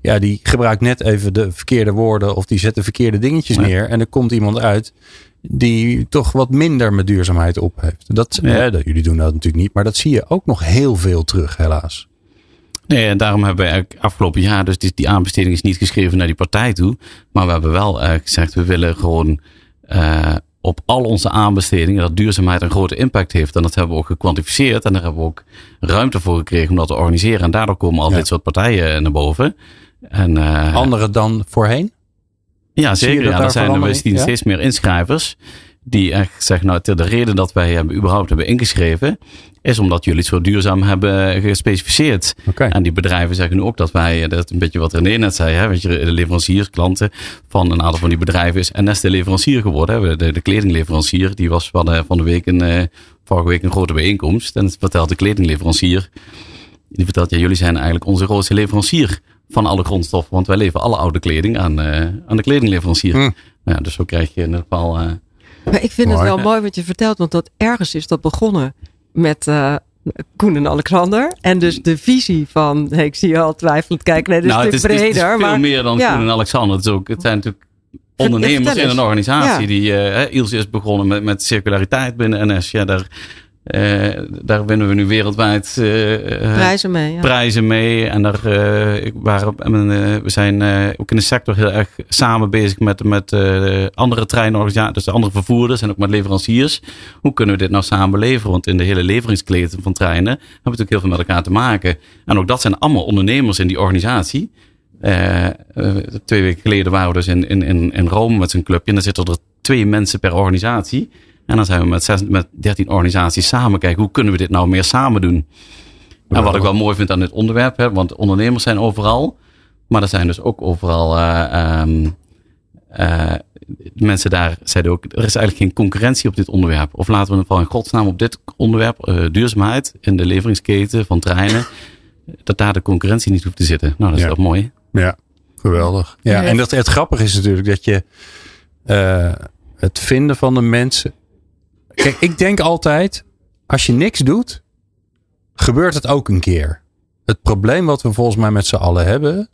ja, die gebruikt net even de verkeerde woorden of die zet de verkeerde dingetjes ja. neer en er komt iemand uit die toch wat minder met duurzaamheid op heeft. Dat, ja. hè, dat, jullie doen dat natuurlijk niet, maar dat zie je ook nog heel veel terug, helaas. Nee, en daarom hebben we eigenlijk afgelopen jaar, dus die, die aanbesteding is niet geschreven naar die partij toe. Maar we hebben wel uh, gezegd, we willen gewoon uh, op al onze aanbestedingen dat duurzaamheid een grote impact heeft. En dat hebben we ook gekwantificeerd. En daar hebben we ook ruimte voor gekregen om dat te organiseren. En daardoor komen al ja. dit soort partijen naar boven. En, uh, Andere dan voorheen? Ja, zeker. Ja, er zijn er ja? steeds meer inschrijvers die echt zeggen, nou, de reden dat wij hebben, überhaupt hebben ingeschreven, is omdat jullie het zo duurzaam hebben gespecificeerd. Okay. En die bedrijven zeggen nu ook dat wij, dat is een beetje wat René net zei, hè, weet je, de leveranciers, klanten van een aantal van die bedrijven is NS de leverancier geworden. Hè. De, de kledingleverancier, die was van de, van de week een, uh, vorige week een grote bijeenkomst. En het vertelt de kledingleverancier, die vertelt, ja, jullie zijn eigenlijk onze grootste leverancier van alle grondstoffen, want wij leveren alle oude kleding aan, uh, aan de kledingleverancier. Hmm. Ja, dus zo krijg je in ieder geval... Uh, maar ik vind mooi. het wel mooi wat je vertelt, want dat ergens is dat begonnen met uh, Koen en Alexander. En dus de visie van, hey, ik zie je al twijfelend kijken, nee, dus nou, het is, breder. Het is, veel maar, meer dan ja. Koen en Alexander. Het, is ook, het zijn natuurlijk ondernemers in een organisatie. Ja. Die, uh, Ilse is begonnen met, met circulariteit binnen NS. Ja, daar, uh, daar winnen we nu wereldwijd uh, prijzen mee. Ja. Prijzen mee. En daar, uh, ik waren, we zijn ook in de sector heel erg samen bezig met, met andere treinorganisaties, dus andere vervoerders en ook met leveranciers. Hoe kunnen we dit nou samen leveren? Want in de hele leveringsketen van treinen hebben we natuurlijk heel veel met elkaar te maken. En ook dat zijn allemaal ondernemers in die organisatie. Twee weken geleden waren we dus in, in, in Rome met zijn clubje. En dan zitten er twee mensen per organisatie. En dan zijn we met, zes, met 13 organisaties samen kijken. Hoe kunnen we dit nou meer samen doen? En wat ik wel mooi vind aan dit onderwerp. Hè, want ondernemers zijn overal. Maar er zijn dus ook overal... Uh, um, uh, mensen daar zeiden ook... Er is eigenlijk geen concurrentie op dit onderwerp. Of laten we in ieder geval in godsnaam op dit onderwerp... Uh, duurzaamheid in de leveringsketen van treinen... dat daar de concurrentie niet hoeft te zitten. Nou, dat is Ja. wel mooi. Ja, geweldig. Ja, Ja. en dat, het grappige is natuurlijk dat je eh, het vinden van de mensen. Kijk, ik denk altijd, als je niks doet, gebeurt het ook een keer. Het probleem wat we volgens mij met z'n allen hebben,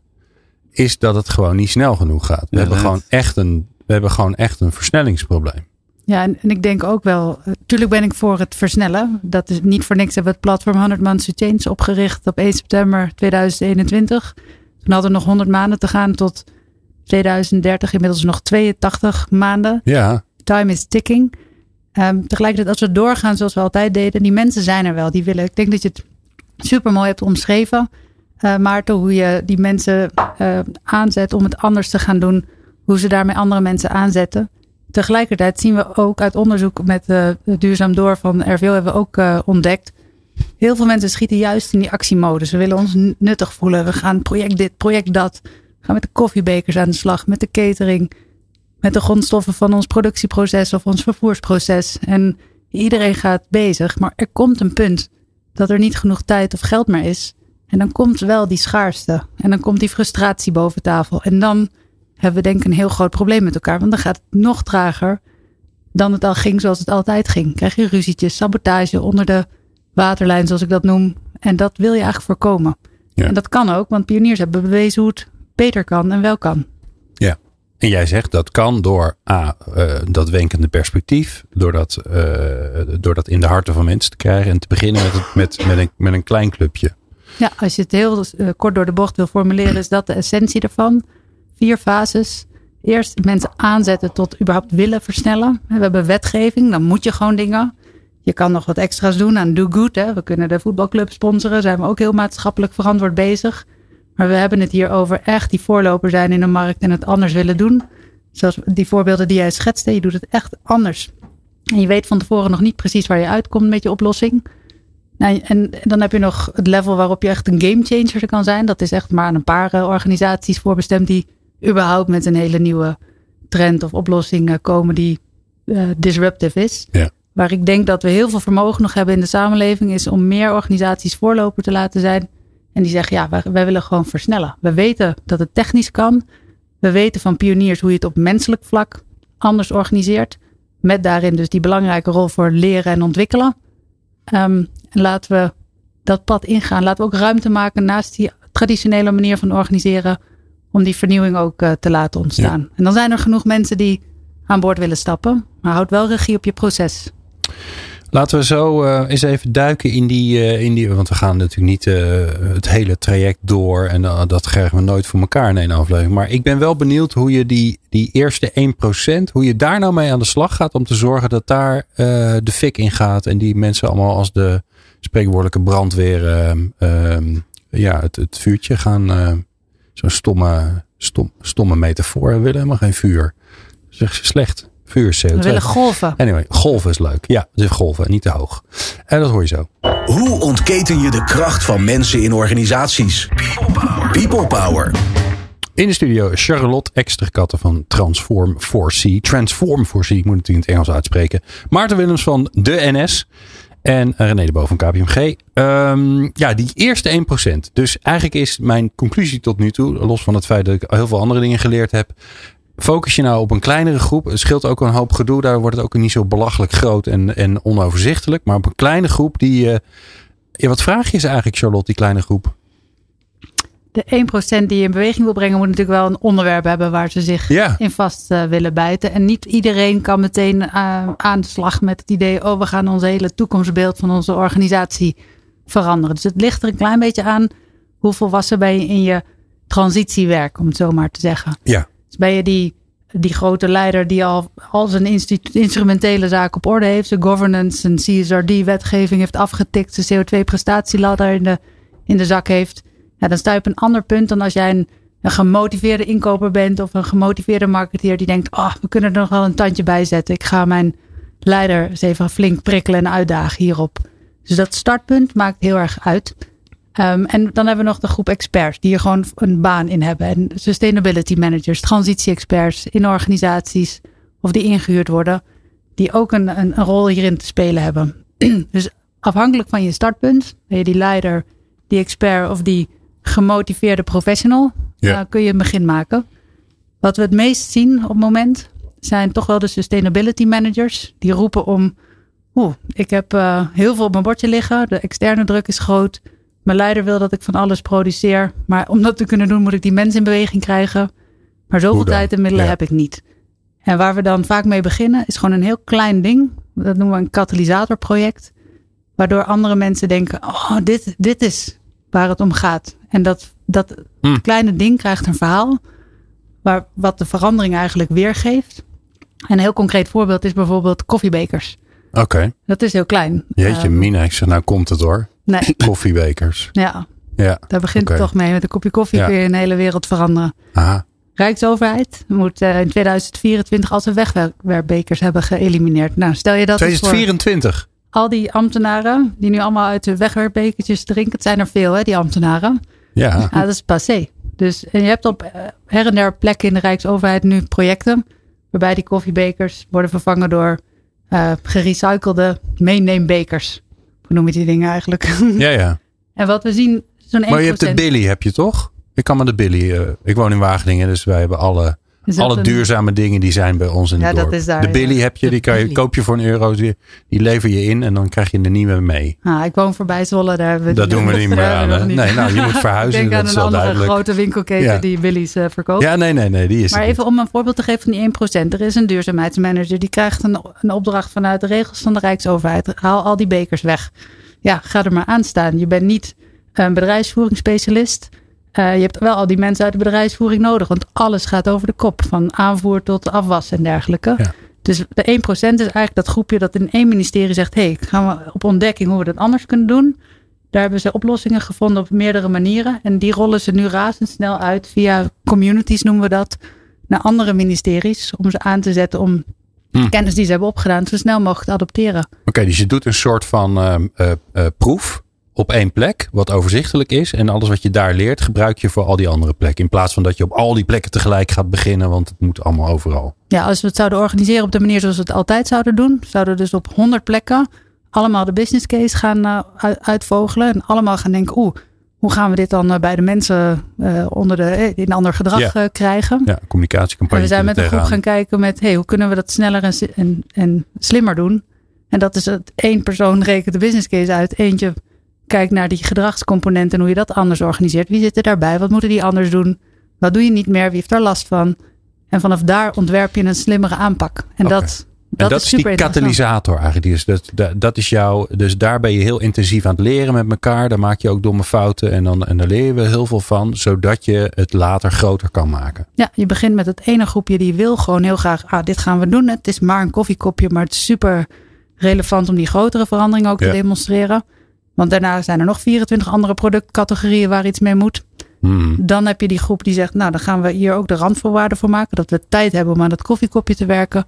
is dat het gewoon niet snel genoeg gaat. We, Ja, hebben, gewoon echt een, we hebben gewoon echt een versnellingsprobleem. Ja, en, en ik denk ook wel, natuurlijk ben ik voor het versnellen. Dat is niet voor niks hebben we het platform 100 Months to Change opgericht op 1 september 2021. Toen hadden we nog 100 maanden te gaan tot 2030, inmiddels nog 82 maanden. Ja, Time is ticking. Ehm, tegelijkertijd, als we doorgaan zoals we altijd deden, die mensen zijn er wel. Die willen. Ik denk dat je het super mooi hebt omschreven. Uh, Maarten, hoe je die mensen uh, aanzet om het anders te gaan doen. Hoe ze daarmee andere mensen aanzetten. Tegelijkertijd zien we ook uit onderzoek met uh, Duurzaam Door van RVO hebben we ook ontdekt. Heel veel mensen schieten juist in die actiemodus. We willen ons nuttig voelen. We gaan project dit, project dat. We gaan met de koffiebekers aan de slag, met de catering met de grondstoffen van ons productieproces of ons vervoersproces. En iedereen gaat bezig, maar er komt een punt dat er niet genoeg tijd of geld meer is. En dan komt wel die schaarste. En dan komt die frustratie boven tafel. En dan hebben we denk ik een heel groot probleem met elkaar. Want dan gaat het nog trager dan het al ging zoals het altijd ging. Krijg je ruzietjes, sabotage onder de waterlijn zoals ik dat noem. En dat wil je eigenlijk voorkomen. Ja. En dat kan ook, want pioniers hebben bewezen hoe het beter kan en wel kan. Ja. En jij zegt dat kan door A, uh, dat wenkende perspectief, door dat, uh, door dat in de harten van mensen te krijgen en te beginnen met, met, met, een, met een klein clubje. Ja, als je het heel uh, kort door de bocht wil formuleren, is dat de essentie ervan. Vier fases. Eerst mensen aanzetten tot überhaupt willen versnellen. We hebben wetgeving, dan moet je gewoon dingen. Je kan nog wat extra's doen aan do good. Hè. We kunnen de voetbalclub sponsoren, zijn we ook heel maatschappelijk verantwoord bezig. Maar we hebben het hier over echt die voorloper zijn in de markt en het anders willen doen. Zoals die voorbeelden die jij schetste, je doet het echt anders. En je weet van tevoren nog niet precies waar je uitkomt met je oplossing. Nou, en dan heb je nog het level waarop je echt een gamechanger kan zijn. Dat is echt maar een paar eh, organisaties voorbestemd die überhaupt met een hele nieuwe trend of oplossing komen die uh, disruptive is. Ja. Waar ik denk dat we heel veel vermogen nog hebben in de samenleving, is om meer organisaties voorloper te laten zijn. En die zeggen, ja, wij, wij willen gewoon versnellen. We weten dat het technisch kan. We weten van pioniers hoe je het op menselijk vlak anders organiseert. Met daarin dus die belangrijke rol voor leren en ontwikkelen. Um, en laten we dat pad ingaan. Laten we ook ruimte maken naast die traditionele manier van organiseren. Om die vernieuwing ook uh, te laten ontstaan. En dan zijn er genoeg mensen die aan boord willen stappen. Maar houd wel regie op je proces. Laten we zo uh, eens even duiken in die, uh, in die. Want we gaan natuurlijk niet uh, het hele traject door. En dat krijgen we nooit voor elkaar in één aflevering. Maar ik ben wel benieuwd hoe je die, die eerste 1%. Hoe je daar nou mee aan de slag gaat. Om te zorgen dat daar de fik in gaat. En die mensen allemaal als de spreekwoordelijke brandweer. Ehm, ja, het, het vuurtje gaan. Zo'n stomme, stom, stomme metafoor. We willen helemaal geen vuur. Zeg ze slecht. Vuur CO2. We willen golven. Anyway, golven is leuk. Ja, dus golven, niet te hoog. En dat hoor je zo. Hoe ontketen je de kracht van mensen in organisaties? People Power. People Power. In de studio Charlotte Eksterkatten van Transform 4C. Transform 4C, ik moet het in het Engels uitspreken. Maarten Willems van de NS. En René de Boven van KPMG. Um, ja, die eerste 1%. Dus eigenlijk is mijn conclusie tot nu toe, los van het feit dat ik heel veel andere dingen geleerd heb focus je nou op een kleinere groep. Het scheelt ook een hoop gedoe. Daar wordt het ook niet zo belachelijk groot en, en onoverzichtelijk. Maar op een kleine groep die. Uh, ja, wat vraag je ze eigenlijk, Charlotte, die kleine groep? De 1% die je in beweging wil brengen, moet natuurlijk wel een onderwerp hebben waar ze zich ja. in vast uh, willen bijten. En niet iedereen kan meteen uh, aan de slag met het idee: oh, we gaan ons hele toekomstbeeld van onze organisatie veranderen. Dus het ligt er een klein beetje aan hoe volwassen ben je in je transitiewerk, om het zo maar te zeggen. Ja. Dus ben je die, die grote leider die al, al zijn instrumentele zaak op orde heeft, zijn governance, zijn CSRD-wetgeving heeft afgetikt, zijn CO2-prestatieladder in de, in de zak heeft. Ja, dan sta je op een ander punt dan als jij een, gemotiveerde inkoper bent of een gemotiveerde marketeer die denkt, oh, we kunnen er nog wel een tandje bij zetten. Ik ga mijn leider eens even flink prikkelen en uitdagen hierop. Dus dat startpunt maakt heel erg uit. Um, en dan hebben we nog de groep experts die er gewoon een baan in hebben. En sustainability managers, transitie-experts in organisaties of die ingehuurd worden, die ook een, een, een rol hierin te spelen hebben. dus afhankelijk van je startpunt, ben je die leider, die expert of die gemotiveerde professional, uh, kun je een begin maken. Wat we het meest zien op het moment zijn toch wel de sustainability managers. Die roepen om, oeh, ik heb uh, heel veel op mijn bordje liggen. De externe druk is groot. Mijn leider wil dat ik van alles produceer. Maar om dat te kunnen doen moet ik die mensen in beweging krijgen. Maar zoveel tijd en middelen Ja. heb ik niet. En waar we dan vaak mee beginnen is gewoon een heel klein ding. Dat noemen we een katalysatorproject. Waardoor andere mensen denken, oh, dit, dit is waar het om gaat. En dat, dat Hmm. kleine ding krijgt een verhaal. Waar, wat de verandering eigenlijk weergeeft. En een heel concreet voorbeeld is bijvoorbeeld koffiebekers. Oké. Dat is heel klein. Jeetje, Eh, Mina, ik zeg nou komt het hoor. Nee, Koffiebekers. ja, Ja. daar begint het toch mee. Met een kopje koffie Ja. kun je een hele wereld veranderen. Aha. Rijksoverheid moet eh, in 2024 al zijn wegwerpbekers hebben geëlimineerd. Nou, stel je dat eens voor. 2024. Al die ambtenaren die nu allemaal uit de wegwerpbekertjes drinken. Het zijn er veel, hè, die ambtenaren. Ja. Ja, dat is passé. Dus en je hebt op eh, her en der plekken in de Rijksoverheid nu projecten. Waarbij die koffiebekers worden vervangen door eh gerecyclede meeneembekers. Hoe noem je die dingen eigenlijk? Ja, ja. en wat we zien, zo'n 1%. Maar je hebt de Billy, heb je toch? Ik kan maar de Billy. eh, ik woon in Wageningen, dus wij hebben alle, alle een- duurzame dingen die zijn bij ons in Ja, het dat dorp. is daar, de Billy ja. heb je, De die kan je, koop je voor een euro. Die, die lever je in en dan krijg je de nieuwe mee. Ah, ik woon voorbij Zwolle. Daar hebben we Dat doen we niet meer aan, hè? Nee, nou, je moet verhuizen, Ik denk dat aan is een andere duidelijk. grote winkelketen Ja. die Billy's eh, verkoopt. Ja, nee, nee, nee, die is Maar even om een voorbeeld te geven van die 1%. Er is een duurzaamheidsmanager die krijgt een, een opdracht vanuit de regels van de Rijksoverheid. Haal al die bekers weg. Ja, ga er maar aan staan. Je bent niet een bedrijfsvoeringsspecialist. Eh, je hebt wel al die mensen uit de bedrijfsvoering nodig. Want alles gaat over de kop. Van aanvoer tot afwas en dergelijke. Ja. Dus de 1% is eigenlijk dat groepje dat in één ministerie zegt... hé, hey, gaan we op ontdekking hoe we dat anders kunnen doen. Daar hebben ze oplossingen gevonden op meerdere manieren. En die rollen ze nu razendsnel uit via communities noemen we dat. Naar andere ministeries. Om ze aan te zetten om hm. kennis die ze hebben opgedaan zo snel mogelijk te adopteren. Oké, dus je doet een soort van uh, uh, proef op één plek, wat overzichtelijk is. En alles wat je daar leert, gebruik je voor al die andere plekken. In plaats van dat je op al die plekken tegelijk gaat beginnen, want het moet allemaal overal. Ja, als we het zouden organiseren op de manier zoals we het altijd zouden doen, zouden we dus op 100 plekken allemaal de business case gaan uh, uitvogelen. En allemaal gaan denken, oeh, hoe gaan we dit dan eh, bij de mensen uh, onder de, in ander gedrag ja. krijgen? Ja, communicatiecampagne. En we zijn met een groep gaan kijken met, hey, hoe kunnen we dat sneller en, en, en slimmer doen? En dat is het één persoon rekent de business case uit, eentje kijkt naar die gedragscomponenten en hoe je dat anders organiseert. Wie zit er daarbij? Wat moeten die anders doen? Wat doe je niet meer? Wie heeft daar last van? En vanaf daar ontwerp je een slimmere aanpak. En dat, dat, en dat is, is die katalysator eigenlijk. Dus dat, dat, is jou, dus daar ben je heel intensief aan het leren met elkaar. Daar maak je ook domme fouten en dan, en daar leer je wel heel veel van. Zodat je het later groter kan maken. Ja, je begint met het ene groepje die wil gewoon heel graag. Ah, dit gaan we doen. Het is maar een koffiekopje, maar het is super relevant om die grotere verandering ook te demonstreren. Want daarna zijn er nog 24 andere productcategorieën waar iets mee moet. Hmm. Dan heb je die groep die zegt, nou dan gaan we hier ook de randvoorwaarden voor maken. Dat we tijd hebben om aan dat koffiekopje te werken.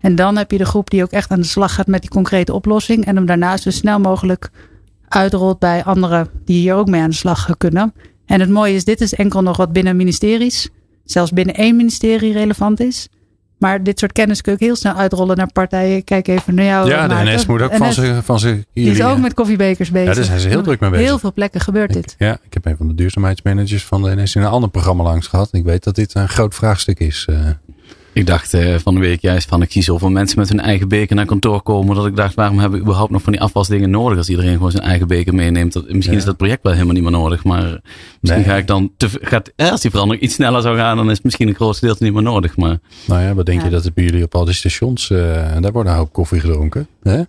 En dan heb je de groep die ook echt aan de slag gaat met die concrete oplossing. En hem daarna zo snel mogelijk uitrolt bij anderen die hier ook mee aan de slag kunnen. En het mooie is, dit is enkel nog wat binnen ministeries, zelfs binnen één ministerie relevant is. Maar dit soort kennis kun je ook heel snel uitrollen naar partijen. Kijk even naar jou. Ja, de NS moet ook van ze van ze. Die is ook met koffiebekers bezig. Ja, daar zijn ze heel druk mee bezig. Heel veel plekken gebeurt dit. Ja, ik heb een van de duurzaamheidsmanagers van de NS in een ander programma langs gehad. Ik weet dat dit een groot vraagstuk is. Uh. Ik dacht uh, van de week juist van ik zie zoveel mensen met hun eigen beker naar kantoor komen. Dat ik dacht waarom hebben we überhaupt nog van die afwasdingen nodig als iedereen gewoon zijn eigen beker meeneemt. Dat, misschien is dat project wel helemaal niet meer nodig. Maar misschien ga ik dan te, gaat, als die verandering iets sneller zou gaan dan is het misschien een groot deel niet meer nodig. Maar, nou ja, wat denk je dat het bij jullie op al die stations, uh, daar wordt een hoop koffie gedronken. Hè?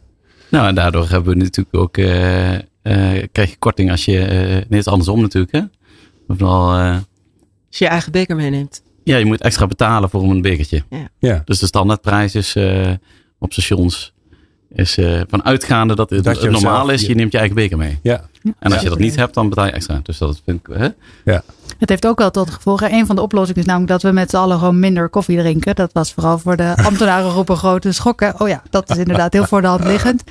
Nou en daardoor hebben we natuurlijk ook, uh, krijg je korting als je, nee het is andersom natuurlijk hè. Vooral, als je je eigen beker meeneemt. Ja, je moet extra betalen voor een bekertje. Ja. ja. Dus de standaardprijs is uh, op stations is uh, van uitgaande dat, het, dat normaal is, je neemt je eigen beker mee. Ja. En als je dat niet hebt, dan betaal je extra. Dus dat vind ik. Hè? Ja. Het heeft ook wel tot gevolg. Een van de oplossingen is namelijk dat we met z'n allen gewoon minder koffie drinken. Dat was vooral voor de ambtenarengroep een grote schok. Oh ja, dat is inderdaad heel voor de hand liggend.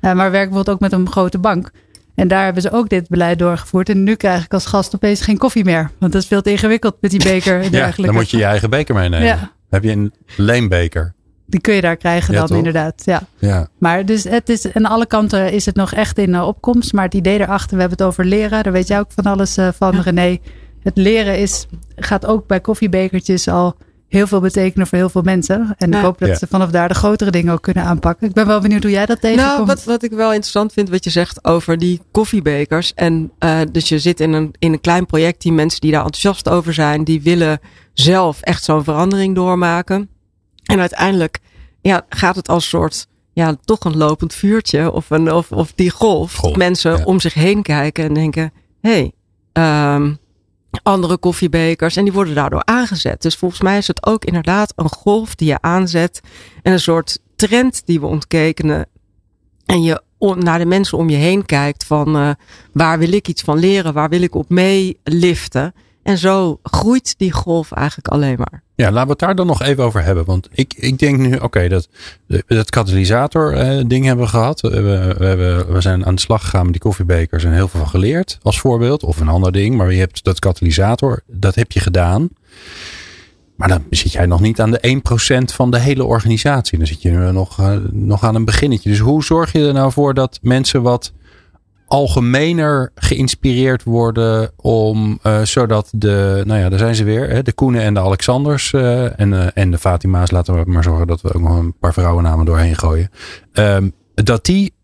Uh, maar werken bijvoorbeeld ook met een grote bank. En daar hebben ze ook dit beleid doorgevoerd. En nu krijg ik als gast opeens geen koffie meer. Want dat is veel te ingewikkeld met die beker. En ja, dan moet je je eigen beker meenemen. Ja. Heb je een leenbeker? Die kun je daar krijgen dan inderdaad. Ja. ja. Maar dus het is aan alle kanten is het nog echt in uh, opkomst. Maar het idee erachter, we hebben het over leren. Daar weet jij ook van alles uh, van René. Het leren is, gaat ook bij koffiebekertjes al heel veel betekenen voor heel veel mensen. En ik hoop dat ze vanaf daar de grotere dingen ook kunnen aanpakken. Ik ben wel benieuwd hoe jij dat tegenkomt. Nou, wat, wat ik wel interessant vind, wat je zegt over die koffiebekers. En uh, dus je zit in een, in een klein project, die mensen die daar enthousiast over zijn, die willen zelf echt zo'n verandering doormaken. En uiteindelijk ja, gaat het als soort ja, toch een lopend vuurtje of, een, of, of die golf. mensen om zich heen kijken en denken: hé, hey, um, andere koffiebekers en die worden daardoor aangezet. Dus volgens mij is het ook inderdaad een golf die je aanzet en een soort trend die we ontkekenen. En je naar de mensen om je heen kijkt van uh, waar wil ik iets van leren, waar wil ik op meeliften. En zo groeit die golf eigenlijk alleen maar. Ja, laten we het daar dan nog even over hebben. Want ik, ik denk nu, oké, dat, dat katalysator eh, ding hebben we gehad. We, we, hebben, we zijn aan de slag gegaan met die koffiebekers en heel veel van geleerd als voorbeeld. Of een ander ding. Maar je hebt dat katalysator, dat heb je gedaan. Maar dan zit jij nog niet aan de 1% van de hele organisatie. Dan zit je nog, uh, nog aan een beginnetje. Dus hoe zorg je er nou voor dat mensen wat algemener geïnspireerd worden om uh, zodat de, nou ja, daar zijn ze weer, hè, de Koenen en de Alexanders uh, en, uh, en de Fatima's, laten we maar zorgen dat we ook nog een paar vrouwennamen doorheen gooien. Um, dat die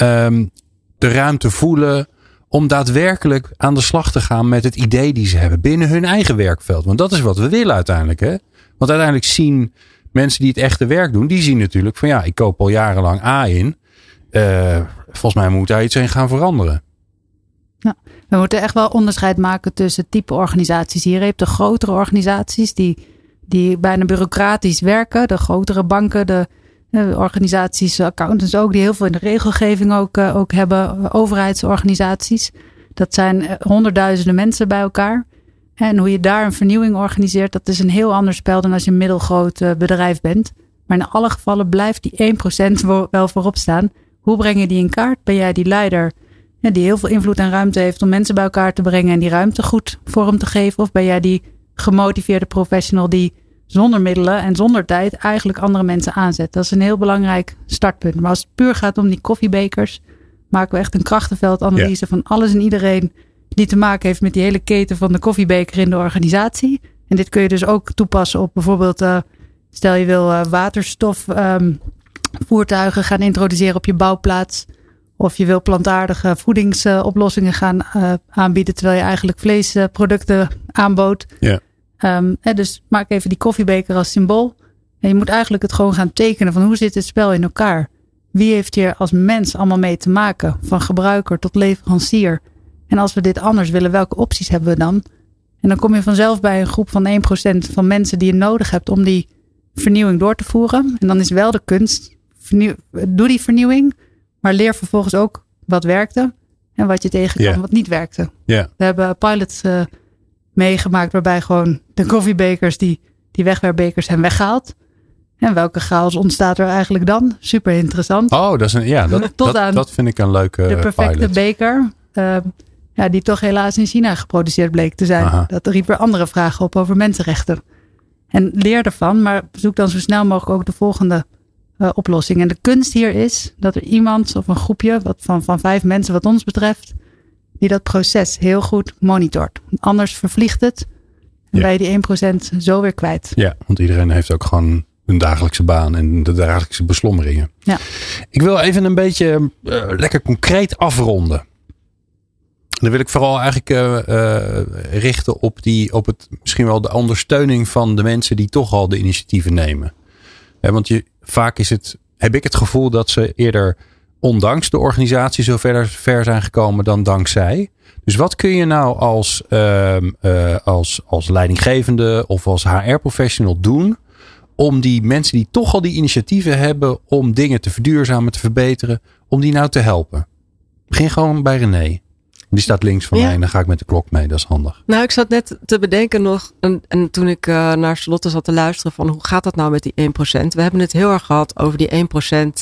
um, de ruimte voelen om daadwerkelijk aan de slag te gaan met het idee die ze hebben binnen hun eigen werkveld. Want dat is wat we willen uiteindelijk. Hè? Want uiteindelijk zien mensen die het echte werk doen, die zien natuurlijk van ja, ik koop al jarenlang A in. Uh, volgens mij moet daar iets in gaan veranderen. We moeten echt wel onderscheid maken tussen type organisaties. Hier heb je de grotere organisaties die, die bijna bureaucratisch werken. De grotere banken, de, organisaties, accountants ook, die heel veel in de regelgeving ook, ook hebben, overheidsorganisaties. Dat zijn honderdduizenden mensen bij elkaar. En hoe je daar een vernieuwing organiseert, dat is een heel ander spel dan als je een middelgroot bedrijf bent. Maar in alle gevallen blijft die 1% wel voorop staan. Hoe breng je die in kaart? Ben jij die leider die heel veel invloed en ruimte heeft om mensen bij elkaar te brengen en die ruimte goed vorm te geven? Of ben jij die gemotiveerde professional die zonder middelen en zonder tijd eigenlijk andere mensen aanzet? Dat is een heel belangrijk startpunt. Maar als het puur gaat om die koffiebekers, maken we echt een krachtenveldanalyse van alles en iedereen die te maken heeft met die hele keten van de koffiebeker in de organisatie. En dit kun je dus ook toepassen op bijvoorbeeld, uh, stel je wil uh, waterstof um, voertuigen gaan introduceren op je bouwplaats. Of je wil plantaardige voedingsoplossingen gaan uh, aanbieden terwijl je eigenlijk vleesproducten aanbood. Ja. Um, dus maak even die koffiebeker als symbool. En je moet eigenlijk het gewoon gaan tekenen van hoe zit het spel in elkaar. Wie heeft hier als mens allemaal mee te maken? Van gebruiker tot leverancier. En als we dit anders willen, welke opties hebben we dan? En dan kom je vanzelf bij een groep van 1% van mensen die je nodig hebt om die vernieuwing door te voeren. En dan is wel de kunst, doe die vernieuwing, maar leer vervolgens ook wat werkte en wat je tegenkwam wat niet werkte. Yeah. We hebben pilots uh, meegemaakt waarbij gewoon de koffiebekers, die, die wegwerpbekers zijn weggehaald. En welke chaos ontstaat er eigenlijk dan? Super interessant. Oh, dat, is een, ja, dat, Tot dat, dat vind ik een leuke De perfecte beker. Uh, ja, die toch helaas in China geproduceerd bleek te zijn. Aha. Dat riep weer andere vragen op over mensenrechten. En leer ervan, maar zoek dan zo snel mogelijk ook de volgende uh, oplossing. En de kunst hier is dat er iemand of een groepje wat van, van vijf mensen wat ons betreft, die dat proces heel goed monitort. Anders vervliegt het en ja. ben je die 1% zo weer kwijt. Ja, want iedereen heeft ook gewoon een dagelijkse baan en de dagelijkse beslommeringen. Ja. Ik wil even een beetje uh, lekker concreet afronden. Dan wil ik vooral eigenlijk uh, uh, richten op, die, op het, misschien wel de ondersteuning van de mensen die toch al de initiatieven nemen. He, want je, vaak is het, heb ik het gevoel dat ze eerder ondanks de organisatie zo verder ver zijn gekomen dan dankzij. Dus wat kun je nou als, uh, uh, als, als leidinggevende of als HR-professional doen om die mensen die toch al die initiatieven hebben om dingen te verduurzamen, te verbeteren, om die nou te helpen? Begin gewoon bij René. Die staat links van ja. mij en dan ga ik met de klok mee. Dat is handig. Nou, ik zat net te bedenken nog. En, en toen ik uh, naar Charlotte zat te luisteren van hoe gaat dat nou met die 1%? We hebben het heel erg gehad over die 1%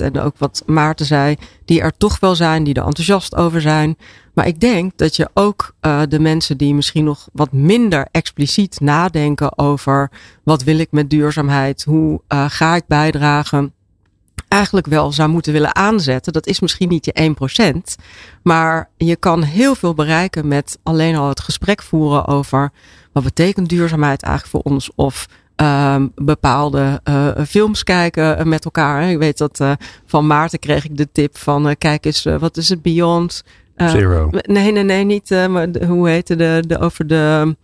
en ook wat Maarten zei. Die er toch wel zijn, die er enthousiast over zijn. Maar ik denk dat je ook uh, de mensen die misschien nog wat minder expliciet nadenken over wat wil ik met duurzaamheid? Hoe uh, ga ik bijdragen? Eigenlijk wel zou moeten willen aanzetten. Dat is misschien niet je 1%. Maar je kan heel veel bereiken met alleen al het gesprek voeren over wat betekent duurzaamheid eigenlijk voor ons. Of um, bepaalde uh, films kijken met elkaar. Ik weet dat uh, van Maarten kreeg ik de tip van uh, kijk eens, wat is het Beyond? Zero. Nee, nee, nee, niet. maar de, hoe heette de, de over de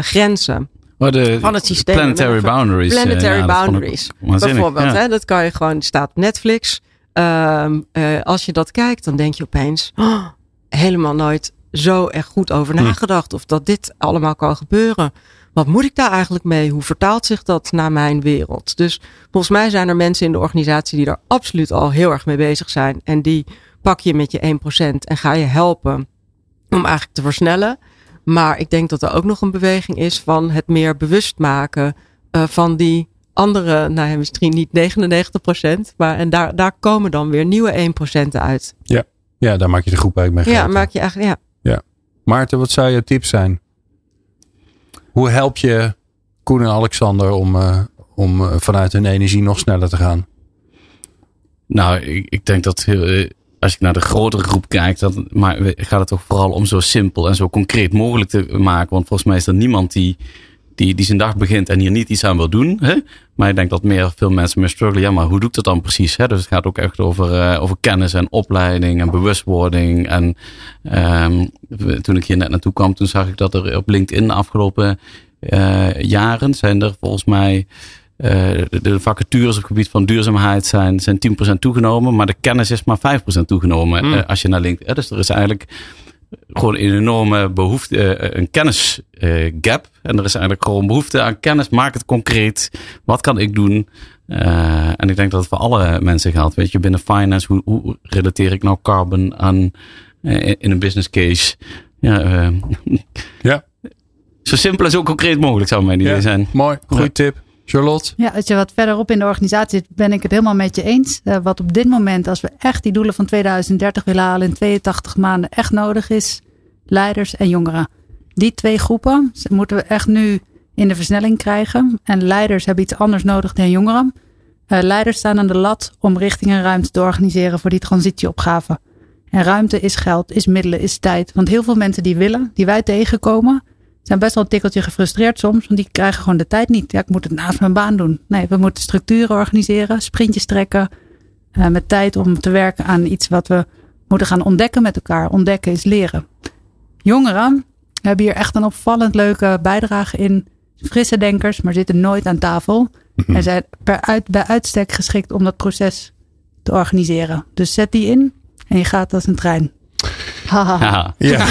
grenzen. Maar de van het systeem. Planetary Boundaries. Planetary ja, Boundaries. Bijvoorbeeld, ja. hè, dat kan je gewoon, staat op Netflix. Um, uh, als je dat kijkt, dan denk je opeens, oh, helemaal nooit zo echt goed over nagedacht. Of dat dit allemaal kan gebeuren. Wat moet ik daar eigenlijk mee? Hoe vertaalt zich dat naar mijn wereld? Dus volgens mij zijn er mensen in de organisatie die er absoluut al heel erg mee bezig zijn. En die pak je met je 1% en ga je helpen om eigenlijk te versnellen. Maar ik denk dat er ook nog een beweging is van het meer bewust maken uh, van die andere, nou ja, misschien niet 99 procent, maar en daar, daar komen dan weer nieuwe 1 procenten uit. Ja. ja, daar maak je de groep eigenlijk mee. Ja, maak je eigenlijk, ja. ja. Maarten, wat zou je tips zijn? Hoe help je Koen en Alexander om, uh, om uh, vanuit hun energie nog sneller te gaan? Nou, ik, ik denk dat heel, als ik naar de grotere groep kijk, dan maar gaat het toch vooral om zo simpel en zo concreet mogelijk te maken. Want volgens mij is er niemand die, die, die zijn dag begint en hier niet iets aan wil doen. Hè? Maar ik denk dat meer, veel mensen meer struggelen. Ja, maar hoe doe ik dat dan precies? Hè? Dus het gaat ook echt over, uh, over kennis en opleiding en bewustwording. En um, toen ik hier net naartoe kwam, toen zag ik dat er op LinkedIn de afgelopen uh, jaren zijn er volgens mij de vacatures op het gebied van duurzaamheid zijn, zijn 10% toegenomen, maar de kennis is maar 5% toegenomen mm. uh, als je naar LinkedIn. Uh, dus er is eigenlijk gewoon een enorme behoefte, een kennisgap. en er is eigenlijk gewoon behoefte aan kennis. Maak het concreet. Wat kan ik doen? en ik denk dat het voor alle mensen geldt. Weet je, binnen finance, hoe, hoe relateer ik nou carbon aan in een business case? Ja, ja. Zo simpel en zo concreet mogelijk zou mijn idee zijn. Mooi, goede tip. Charlotte? Ja, als je wat verderop in de organisatie zit, ben ik het helemaal met je eens. Uh, wat op dit moment, als we echt die doelen van 2030 willen halen in 82 maanden, echt nodig is, leiders en jongeren. Die twee groepen moeten we echt nu in de versnelling krijgen. En leiders hebben iets anders nodig dan jongeren. Uh, leiders staan aan de lat om richting en ruimte te organiseren voor die transitieopgave. En ruimte is geld, is middelen, is tijd. Want heel veel mensen die willen, die wij tegenkomen, zijn best wel een tikkeltje gefrustreerd soms. Want die krijgen gewoon de tijd niet. Ja, ik moet het naast mijn baan doen. Nee, we moeten structuren organiseren, sprintjes trekken. Uh, met tijd om te werken aan iets wat we moeten gaan ontdekken met elkaar. Ontdekken is leren. Jongeren hebben hier echt een opvallend leuke bijdrage in. Frisse denkers, maar zitten nooit aan tafel. Mhm. En zijn per uit, bij uitstek geschikt om dat proces te organiseren. Dus zet die in en je gaat als een trein. ja. ja.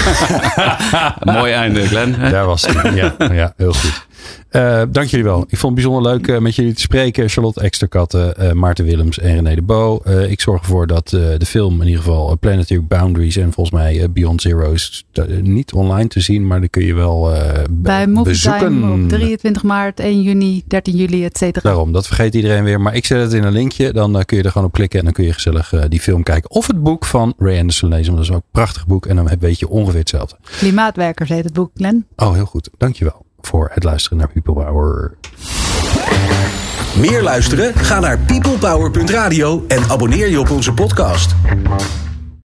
Mooi einde, Glenn. Daar was het. Ja, ja, heel goed. Uh, dank jullie wel. Ik vond het bijzonder leuk uh, met jullie te spreken. Charlotte Eksterkatten, uh, Maarten Willems en René de Bo. ik zorg ervoor dat de film in ieder geval Planetary Boundaries en volgens mij Beyond Zero is niet online te zien, maar die kun je wel bij bezoeken. op 23 maart, 1 juni, 13 juli, et cetera. Daarom, dat vergeet iedereen weer. Maar ik zet het in een linkje. Dan kun je er gewoon op klikken en dan kun je gezellig die film kijken. Of het boek van Ray Anderson lezen, want dat is ook een prachtig boek. En dan weet je ongeveer hetzelfde. Klimaatwerkers heet het boek, Glenn. Oh, heel goed. Dankjewel voor het luisteren naar People Power. Meer luisteren? Ga naar peoplepower.radio en abonneer je op onze podcast.